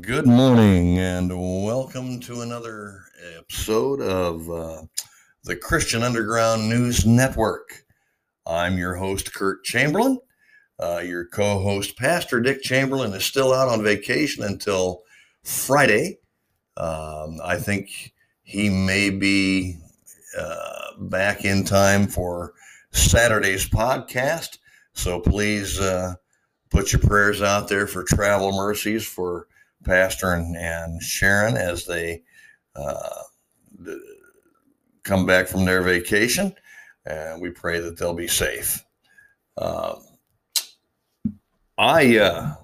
Good morning and welcome to another episode of uh, the Christian Underground News Network. I'm your host, Kurt Chamberlain. Uh, your co host, Pastor Dick Chamberlain, is still out on vacation until Friday. Um, I think he may be uh, back in time for Saturday's podcast. So please uh, put your prayers out there for travel mercies for Pastor and, and Sharon as they uh, come back from their vacation. And we pray that they'll be safe. Um, I uh,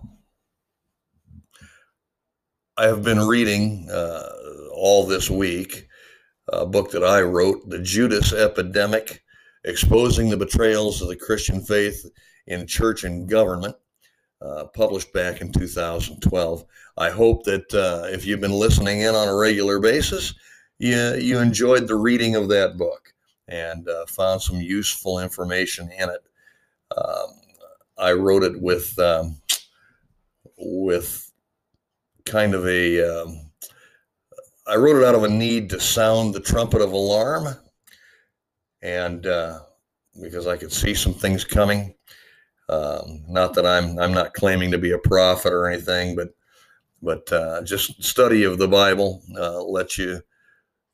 I have been reading uh, all this week a book that I wrote, The Judas Epidemic Exposing the Betrayals of the Christian Faith in Church and Government uh, published back in 2012. I hope that uh, if you've been listening in on a regular basis, you, you enjoyed the reading of that book and uh, found some useful information in it. Um, I wrote it with um, with kind of a um, I wrote it out of a need to sound the trumpet of alarm, and uh, because I could see some things coming um, not that I'm I'm not claiming to be a prophet or anything, but but uh, just study of the Bible uh, lets you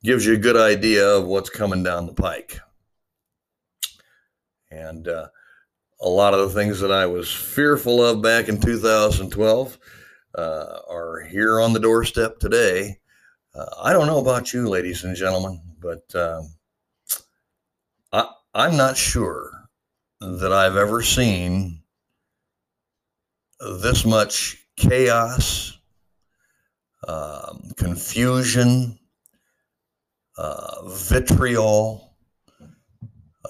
gives you a good idea of what's coming down the pike. And uh, a lot of the things that I was fearful of back in 2012 uh, are here on the doorstep today. Uh, I don't know about you, ladies and gentlemen, but um, I, I'm not sure that I've ever seen this much chaos, um, confusion, uh, vitriol,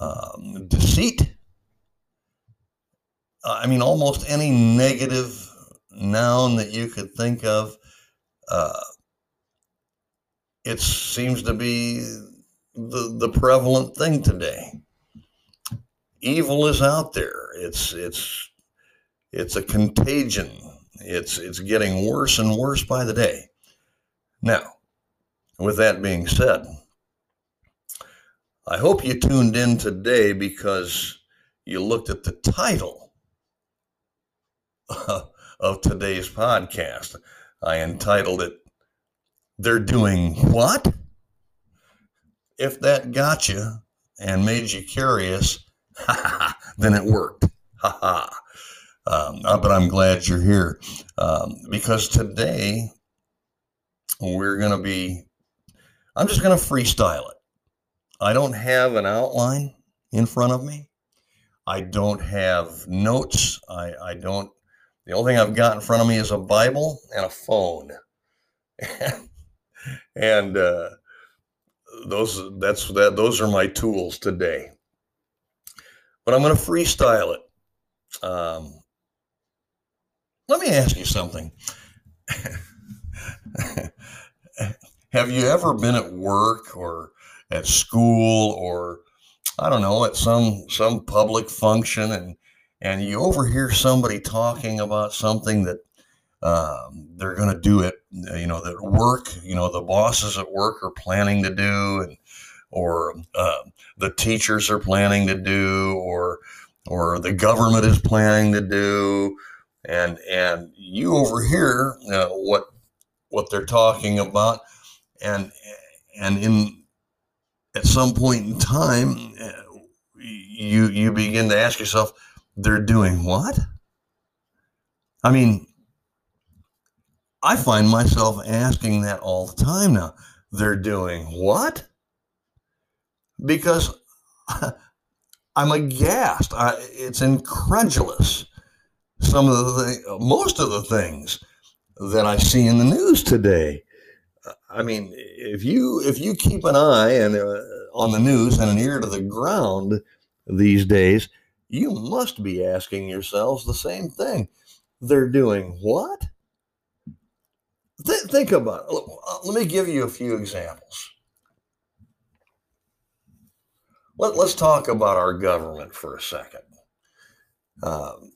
um, deceit. I mean, almost any negative noun that you could think of, uh, it seems to be the, the prevalent thing today evil is out there. It's it's it's a contagion. It's it's getting worse and worse by the day. Now, with that being said, I hope you tuned in today because you looked at the title of today's podcast. I entitled it They're Doing What? If that got you and made you curious, then it worked. Ha ha. Um, uh, but I'm glad you're here um, because today we're going to be, I'm just going to freestyle it. I don't have an outline in front of me. I don't have notes. I, I don't, the only thing I've got in front of me is a Bible and a phone. and uh, those, that's, that, those are my tools today but I'm going to freestyle it. Um, let me ask you something. Have you ever been at work or at school or I don't know at some some public function and and you overhear somebody talking about something that um, they're going to do it, you know, that work, you know, the bosses at work are planning to do, and or uh, the teachers are planning to do, or or the government is planning to do, and and you overhear uh, what what they're talking about, and and in at some point in time, uh, you you begin to ask yourself, they're doing what? I mean, I find myself asking that all the time now. They're doing what? Because I'm aghast. I, it's incredulous. Some of the most of the things that I see in the news today. I mean, if you if you keep an eye and uh, on the news and an ear to the ground these days, you must be asking yourselves the same thing. They're doing what? Th- think about it. Let me give you a few examples. Let, us talk about our government for a second. Um,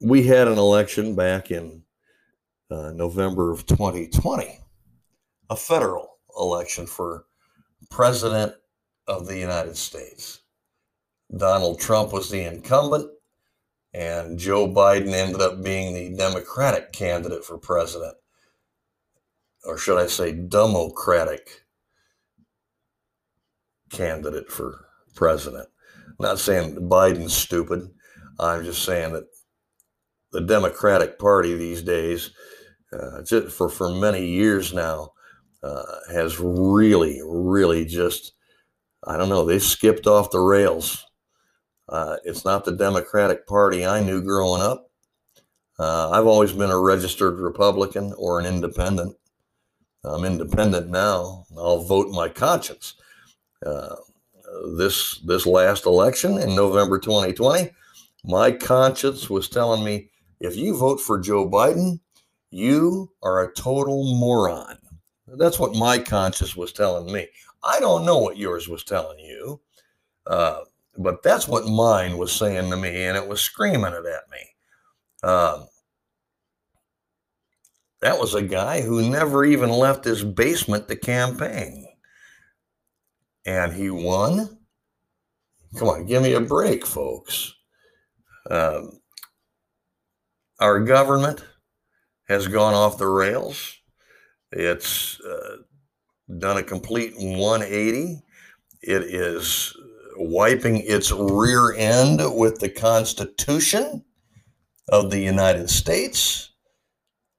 we had an election back in uh, November of 2020, a federal election for president of the United States. Donald Trump was the incumbent, and Joe Biden ended up being the Democratic candidate for president, or should I say, Democratic candidate for president. I'm not saying Biden's stupid. I'm just saying that the Democratic Party these days, uh, just for for many years now, uh, has really, really just, I don't know, they skipped off the rails. Uh, it's not the Democratic Party I knew growing up. Uh, I've always been a registered Republican or an independent. I'm independent now. I'll vote my conscience. Uh, this this last election in November 2020, my conscience was telling me if you vote for Joe Biden, you are a total moron. That's what my conscience was telling me. I don't know what yours was telling you, uh, but that's what mine was saying to me, and it was screaming it at me. Uh, that was a guy who never even left his basement to campaign. And he won. Come on, give me a break, folks. Um, our government has gone off the rails. It's uh, done a complete 180. It is wiping its rear end with the Constitution of the United States.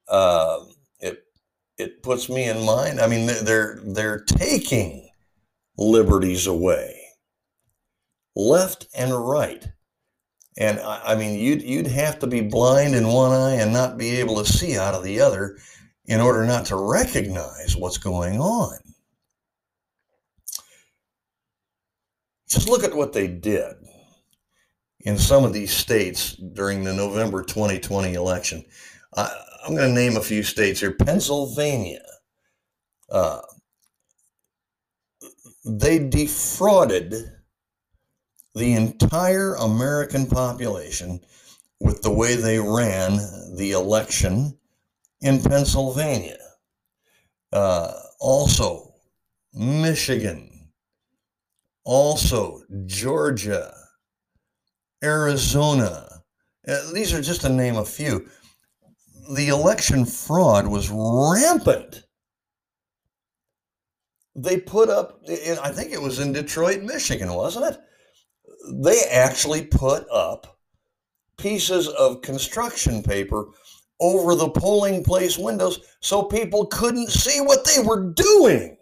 Uh, it it puts me in mind. I mean, they're they're taking liberties away, left and right. And I, I mean, you'd you'd have to be blind in one eye and not be able to see out of the other in order not to recognize what's going on. Just look at what they did in some of these states during the November 2020 election. I, am going to name a few states here. Pennsylvania. Uh, they defrauded the entire American population with the way they ran the election in Pennsylvania. Uh, also, Michigan. Also, Georgia. Arizona. Uh, these are just to name a few. The election fraud was rampant. They put up, I think it was in Detroit, Michigan, wasn't it? They actually put up pieces of construction paper over the polling place windows so people couldn't see what they were doing.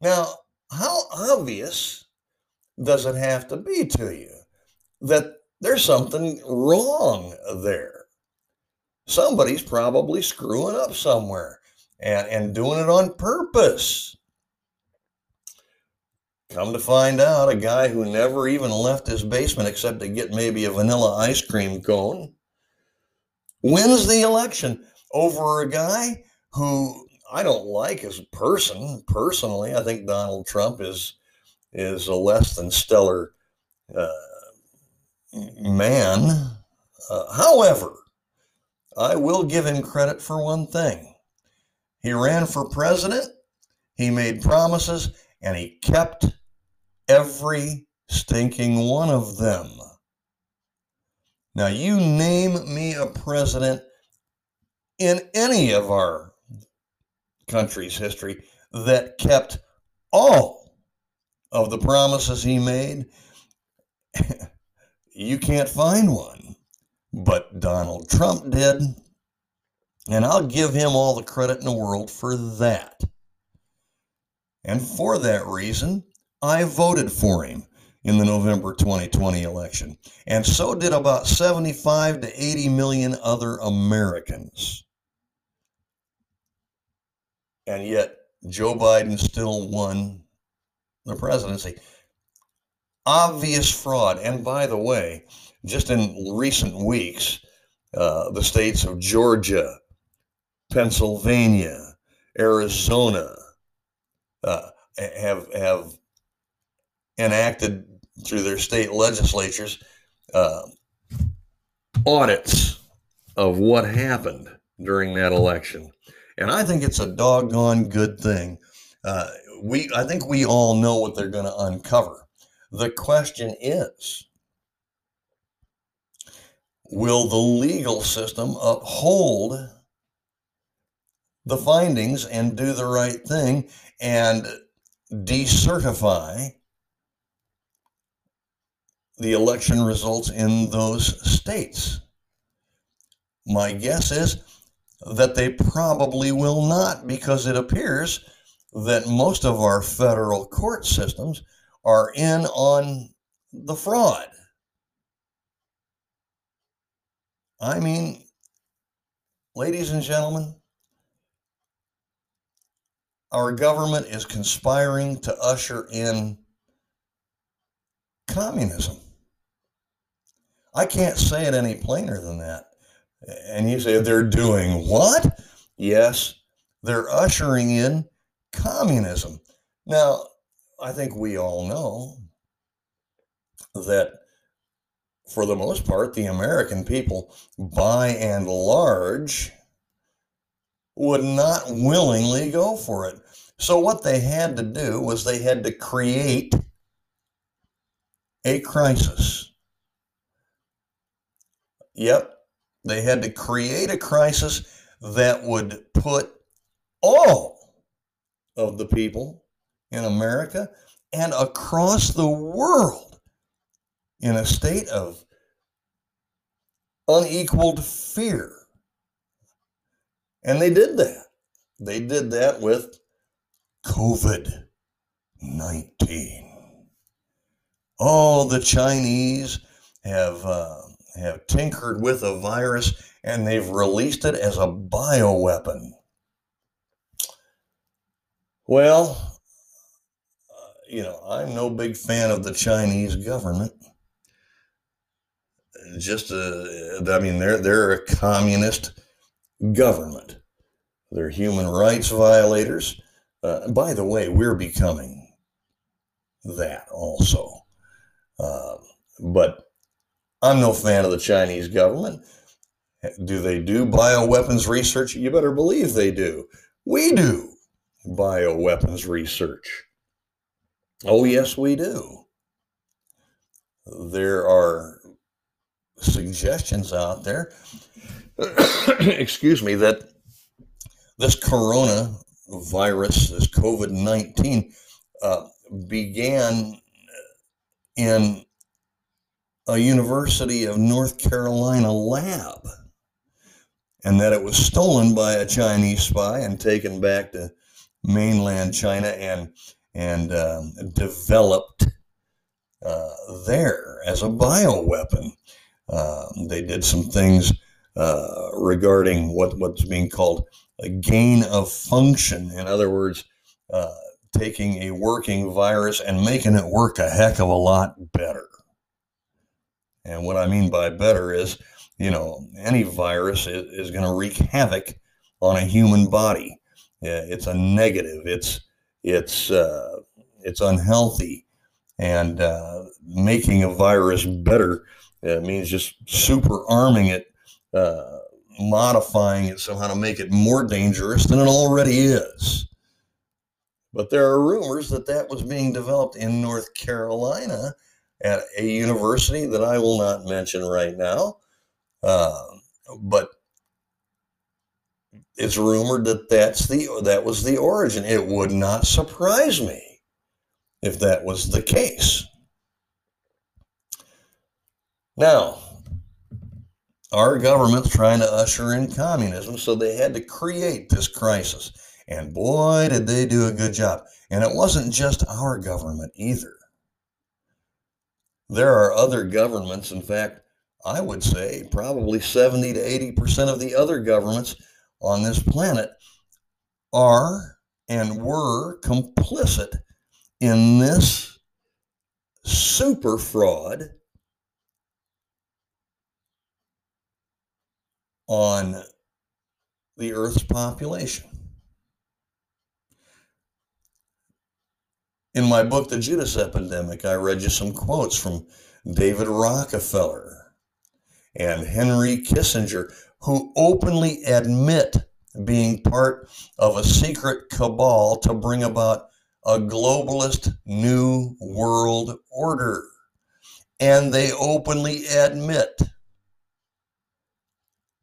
Now, how obvious does it have to be to you that there's something wrong there? Somebody's probably screwing up somewhere and, and doing it on purpose. Come to find out, a guy who never even left his basement except to get maybe a vanilla ice cream cone wins the election over a guy who I don't like as a person. Personally, I think Donald Trump is is a less than stellar uh, man. Uh, however, I will give him credit for one thing. He ran for president, he made promises, and he kept every stinking one of them. Now, you name me a president in any of our country's history that kept all of the promises he made. you can't find one. But Donald Trump did. And I'll give him all the credit in the world for that. And for that reason, I voted for him in the November 2020 election. And so did about 75 to 80 million other Americans. And yet, Joe Biden still won the presidency. Obvious fraud. And by the way, just in recent weeks, uh, the states of Georgia, Pennsylvania, Arizona uh, have have enacted through their state legislatures uh, audits of what happened during that election. And I think it's a doggone good thing. Uh, we, I think we all know what they're going to uncover. The question is will the legal system uphold the findings and do the right thing and decertify the election results in those states? My guess is that they probably will not because it appears that most of our federal court systems are in on the fraud. I mean, ladies and gentlemen, our government is conspiring to usher in communism. I can't say it any plainer than that. And you say they're doing what? Yes, they're ushering in communism. Now, I think we all know that for the most part, the American people, by and large, would not willingly go for it. So, what they had to do was they had to create a crisis. Yep, they had to create a crisis that would put all of the people in America and across the world in a state of unequaled fear. And they did that. They did that with COVID 19. Oh, the Chinese have, uh, have tinkered with a virus and they've released it as a bioweapon. Well, uh, you know, I'm no big fan of the Chinese government. Just, uh, I mean, they're they're a communist government. They're human rights violators. Uh, by the way, we're becoming that also. Uh, but I'm no fan of the Chinese government. Do they do bioweapons research? You better believe they do. We do bioweapons research. Oh, yes, we do. There are suggestions out there, excuse me, that this corona virus, this COVID 19, uh, began in a University of North Carolina lab and that it was stolen by a Chinese spy and taken back to mainland China and and um, developed uh, there as a bioweapon. Uh, they did some things uh, regarding what, what's being called a gain of function. In other words, uh, taking a working virus and making it work a heck of a lot better. And what I mean by better is, you know, any virus is, is going to wreak havoc on a human body. It's a negative. It's it's uh, it's unhealthy, and uh, making a virus better uh, means just super arming it, uh, modifying it somehow to make it more dangerous than it already is. But there are rumors that that was being developed in North Carolina at a university that I will not mention right now. Uh, but it's rumored that that's the that was the origin. It would not surprise me if that was the case. Now, our government's trying to usher in communism, so they had to create this crisis. And boy, did they do a good job. And it wasn't just our government either. There are other governments, in fact, I would say probably 70 to 80% of the other governments on this planet are and were complicit in this super fraud on the Earth's population. In my book, The Judas Epidemic, I read you some quotes from David Rockefeller and Henry Kissinger, who openly admit being part of a secret cabal to bring about a globalist new world order. And they openly admit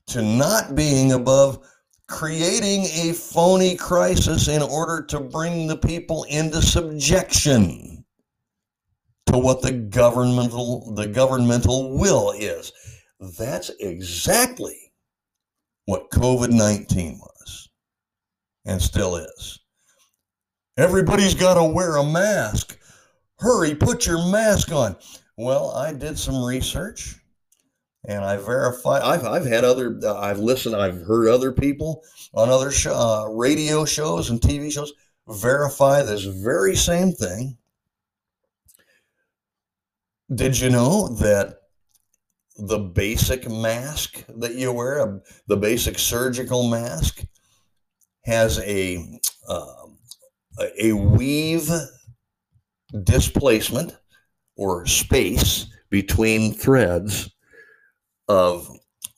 to not being above creating a phony crisis in order to bring the people into subjection to what the governmental the governmental will is. That's exactly what COVID-19 was and still is. Everybody's got to wear a mask. Hurry, put your mask on. Well, I did some research and I verify. I've, I've had other, uh, I've listened, I've heard other people on other sh- uh, radio shows and TV shows verify this very same thing. Did you know that the basic mask that you wear, the basic surgical mask, has a uh, a weave displacement or space between threads of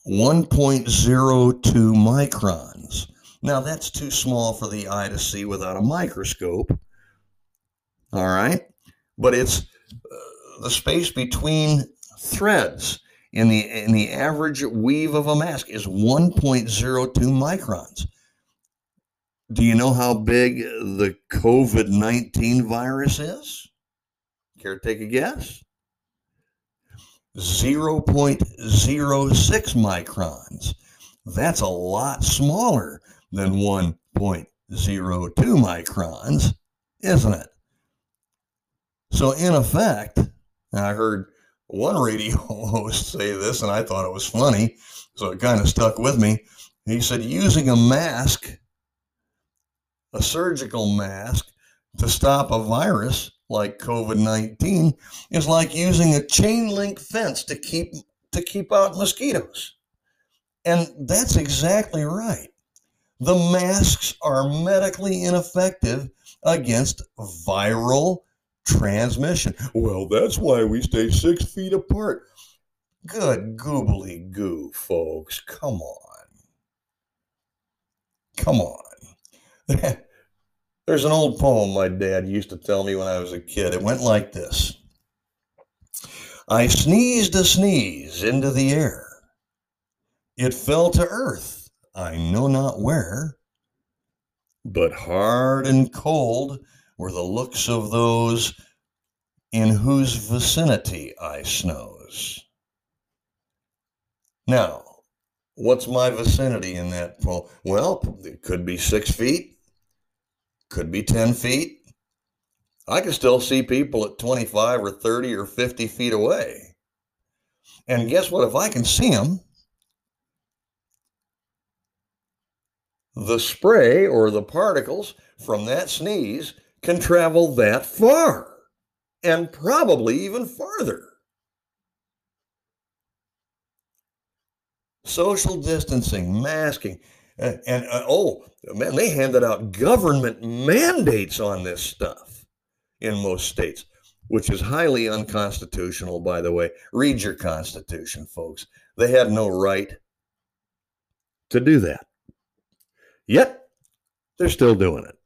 1.02 microns. Now, that's too small for the eye to see without a microscope. All right. But it's uh, the space between threads in the, in the average weave of a mask is 1.02 microns. Do you know how big the COVID 19 virus is? Care to take a guess? 0.06 microns. That's a lot smaller than 1.02 microns, isn't it? So, in effect, I heard one radio host say this, and I thought it was funny, so it kind of stuck with me. He said, using a mask, a surgical mask, to stop a virus like COVID-19 is like using a chain link fence to keep to keep out mosquitoes. And that's exactly right. The masks are medically ineffective against viral transmission. Well, that's why we stay six feet apart. Good goobly goo, folks. Come on. Come on. There's an old poem my dad used to tell me when I was a kid. It went like this I sneezed a sneeze into the air. It fell to earth, I know not where. But hard and cold were the looks of those in whose vicinity I snows. Now, what's my vicinity in that poem? Well, it could be six feet could be 10 feet. I can still see people at 25 or 30 or 50 feet away. And guess what? If I can see them, the spray or the particles from that sneeze can travel that far and probably even farther. Social distancing, masking, and, and uh, oh, man, they handed out government mandates on this stuff in most states, which is highly unconstitutional, by the way. Read your Constitution, folks. They had no right to do that. Yet, they're still doing it.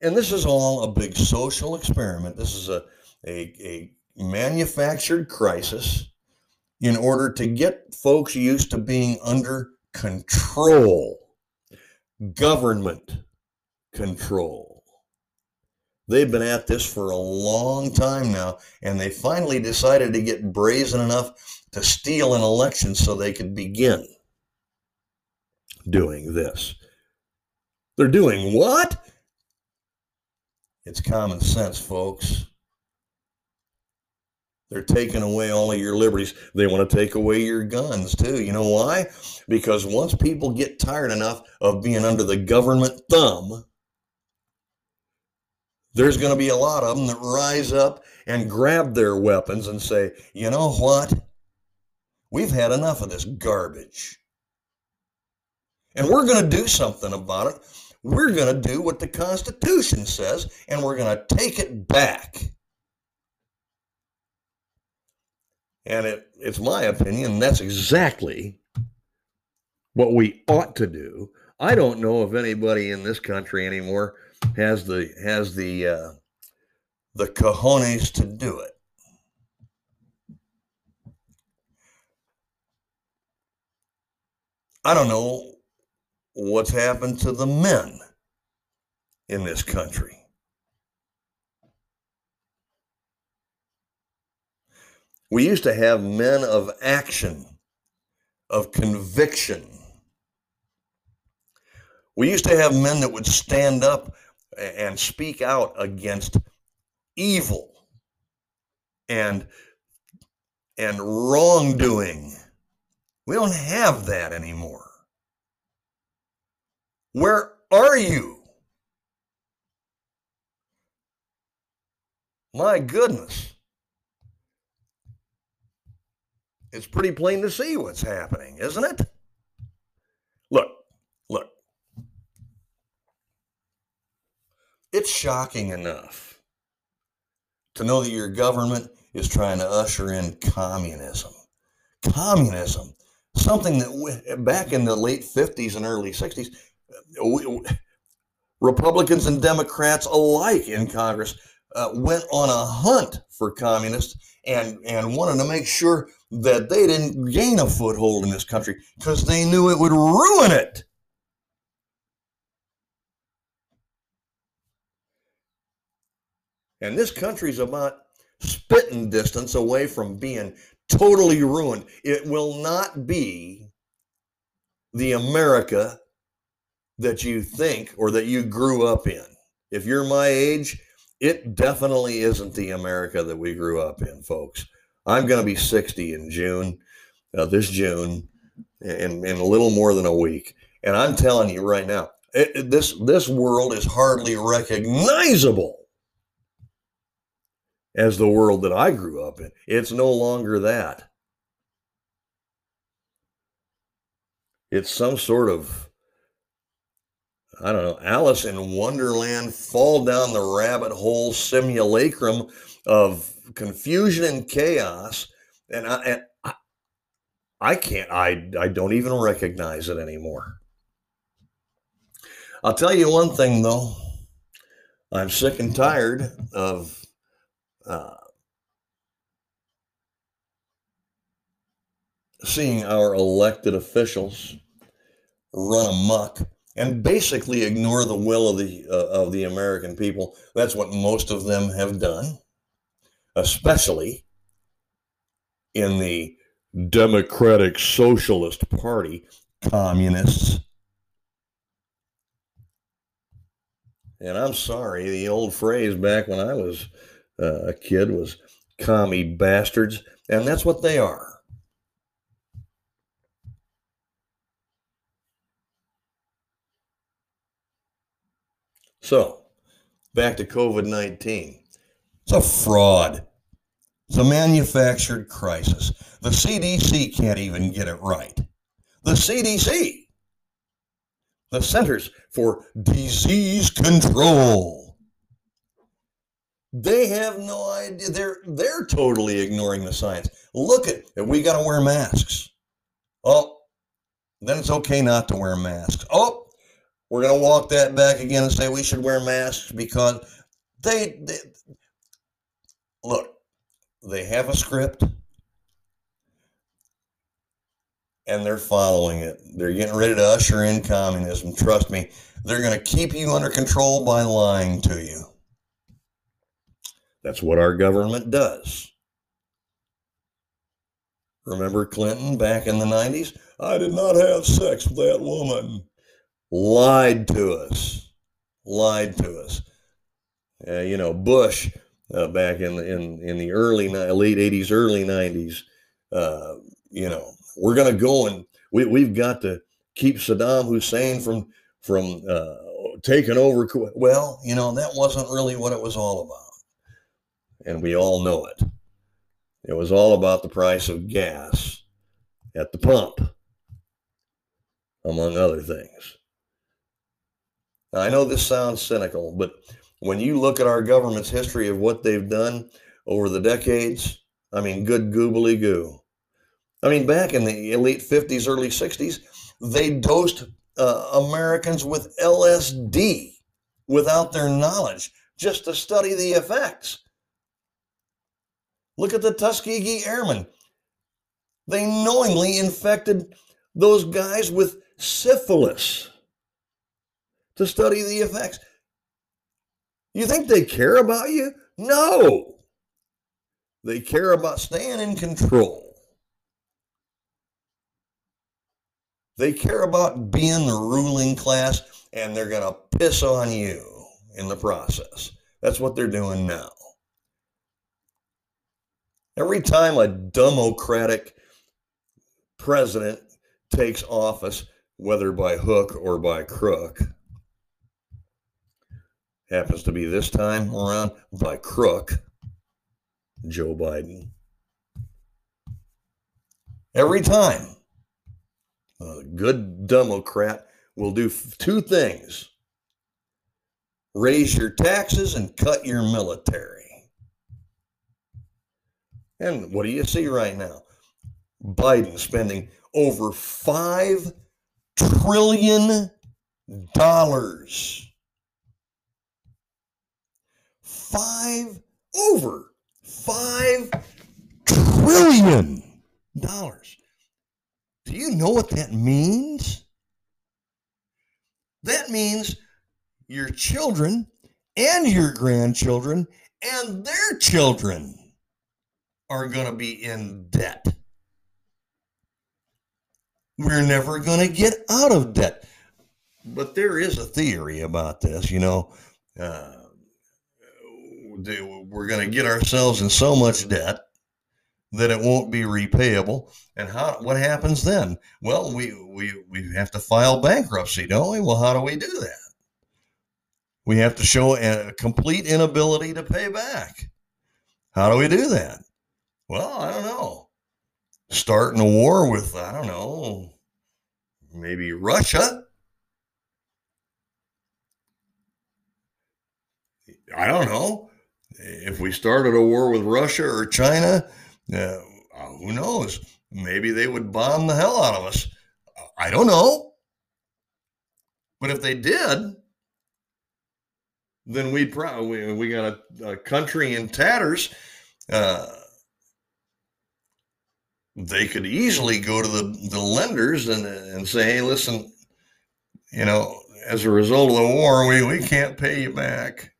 And this is all a big social experiment. This is a, a, a manufactured crisis in order to get folks used to being under control, government control. They've been at this for a long time now, and they finally decided to get brazen enough to steal an election so they could begin doing this. They're doing what? It's common sense, folks. They're taking away all of your liberties. They want to take away your guns too. You know why? Because once people get tired enough of being under the government thumb, there's going to be a lot of them that rise up and grab their weapons and say, you know what? We've had enough of this garbage. And we're going to do something about it. We're going to do what the Constitution says, and we're going to take it back. And it, it's my opinion, that's exactly what we ought to do. I don't know if anybody in this country anymore has the has the uh, the cojones to do it. I don't know what's happened to the men in this country. We used to have men of action, of conviction. We used to have men that would stand up and speak out against evil and and wrongdoing. We don't have that anymore. Where are you? My goodness. It's pretty plain to see what's happening, isn't it? Look, look. It's shocking enough to know that your government is trying to usher in communism. Communism, something that back in the late 50s and early 60s, we, Republicans and Democrats alike in Congress uh, went on a hunt for communists and, and wanted to make sure that they didn't gain a foothold in this country because they knew it would ruin it. And this country's about spitting distance away from being totally ruined. It will not be the America that you think or that you grew up in. If you're my age, it definitely isn't the America that we grew up in, folks. I'm going to be 60 in June, uh, this June, in, in a little more than a week. And I'm telling you right now, it, this this world is hardly recognizable as the world that I grew up in. It's no longer that. It's some sort of I don't know, Alice in Wonderland fall down the rabbit hole simulacrum of confusion and chaos. And I, and I, I can't, I, I don't even recognize it anymore. I'll tell you one thing though. I'm sick and tired of uh, seeing our elected officials run amok and basically ignore the will of the uh, of the American people. That's what most of them have done, especially in the Democratic Socialist Party, communists. And I'm sorry, the old phrase back when I was uh, a kid was commie bastards, and that's what they are. So, back to COVID 19. It's a fraud. It's a manufactured crisis. The CDC can't even get it right. The CDC, the Centers for Disease Control, they have no idea. They're they're totally ignoring the science. Look at it. We got to wear masks. Oh, then it's okay not to wear masks. Oh, we're going to walk that back again and say we should wear masks because they, they look, they have a script and they're following it. They're getting ready to usher in communism. Trust me, they're going to keep you under control by lying to you. That's what our government does. Remember Clinton back in the 90s? I did not have sex with that woman lied to us, lied to us. Uh, you know, Bush uh, back in the, in in the early late '80s, early '90s. Uh, you know, we're going to go and we we've got to keep Saddam Hussein from from uh, taking over. Well, you know, that wasn't really what it was all about, and we all know it. It was all about the price of gas at the pump, among other things. Now, I know this sounds cynical, but when you look at our government's history of what they've done over the decades, I mean, good goobly goo. I mean, back in the late 50s, early 60s, they dosed uh, Americans with LSD without their knowledge just to study the effects. Look at the Tuskegee Airmen. They knowingly infected those guys with syphilis to study the effects. You think they care about you? No. They care about staying in control. They care about being the ruling class and they're going to piss on you in the process. That's what they're doing now. Every time a democratic president takes office, whether by hook or by crook, happens to be this time around by crook, Joe Biden. Every time a good Democrat will do two things raise your taxes and cut your military. And what do you see right now? Biden spending over $5 trillion. Five, over $5 trillion. Do you know what that means? That means your children and your grandchildren and their children are going to be in debt. We're never going to get out of debt. But there is a theory about this, you know. Uh, we're going to get ourselves in so much debt that it won't be repayable. And how what happens then? Well, we we we have to file bankruptcy, don't we? Well, how do we do that? We have to show a complete inability to pay back. How do we do that? Well, I don't know. Starting a war with I don't know, maybe Russia. I don't know. If we started a war with Russia or China, uh, who knows? Maybe they would bomb the hell out of us. I don't know. But if they did, then we'd probably we got a, a country in tatters. Uh, they could easily go to the, the lenders and, and say, hey, listen, you know, as a result of the war, we, we can't pay you back.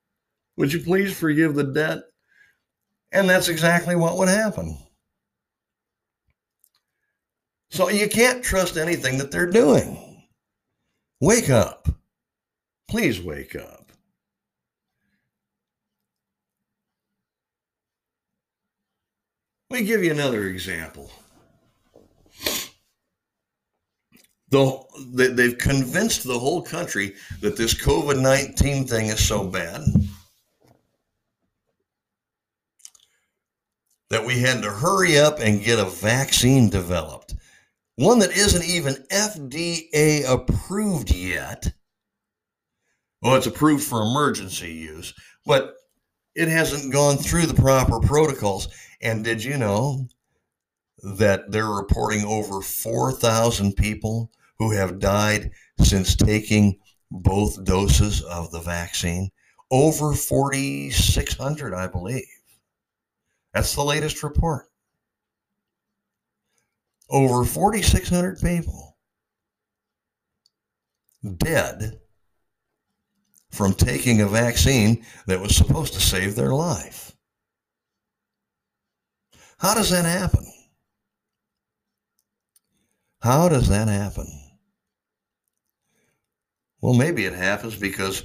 Would you please forgive the debt? And that's exactly what would happen. So you can't trust anything that they're doing. Wake up. Please wake up. Let me give you another example. The, they've convinced the whole country that this COVID 19 thing is so bad that we had to hurry up and get a vaccine developed. One that isn't even FDA approved yet. Well, it's approved for emergency use, but it hasn't gone through the proper protocols. And did you know that they're reporting over 4,000 people who have died since taking both doses of the vaccine? Over 4,600, I believe. That's the latest report. Over 4,600 people dead from taking a vaccine that was supposed to save their life. How does that happen? How does that happen? Well, maybe it happens because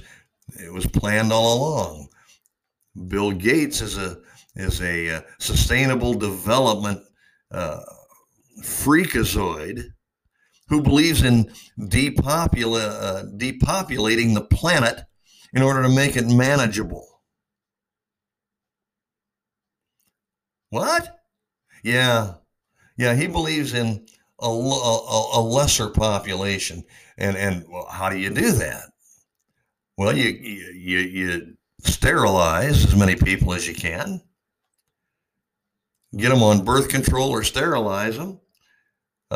it was planned all along. Bill Gates is a is a uh, sustainable development uh, freakazoid who believes in uh, depopulating the planet in order to make it manageable. What? Yeah, yeah. He believes in a, a, a lesser population, and and well, how do you do that? Well, you you you sterilize as many people as you can get them on birth control or sterilize them. Uh,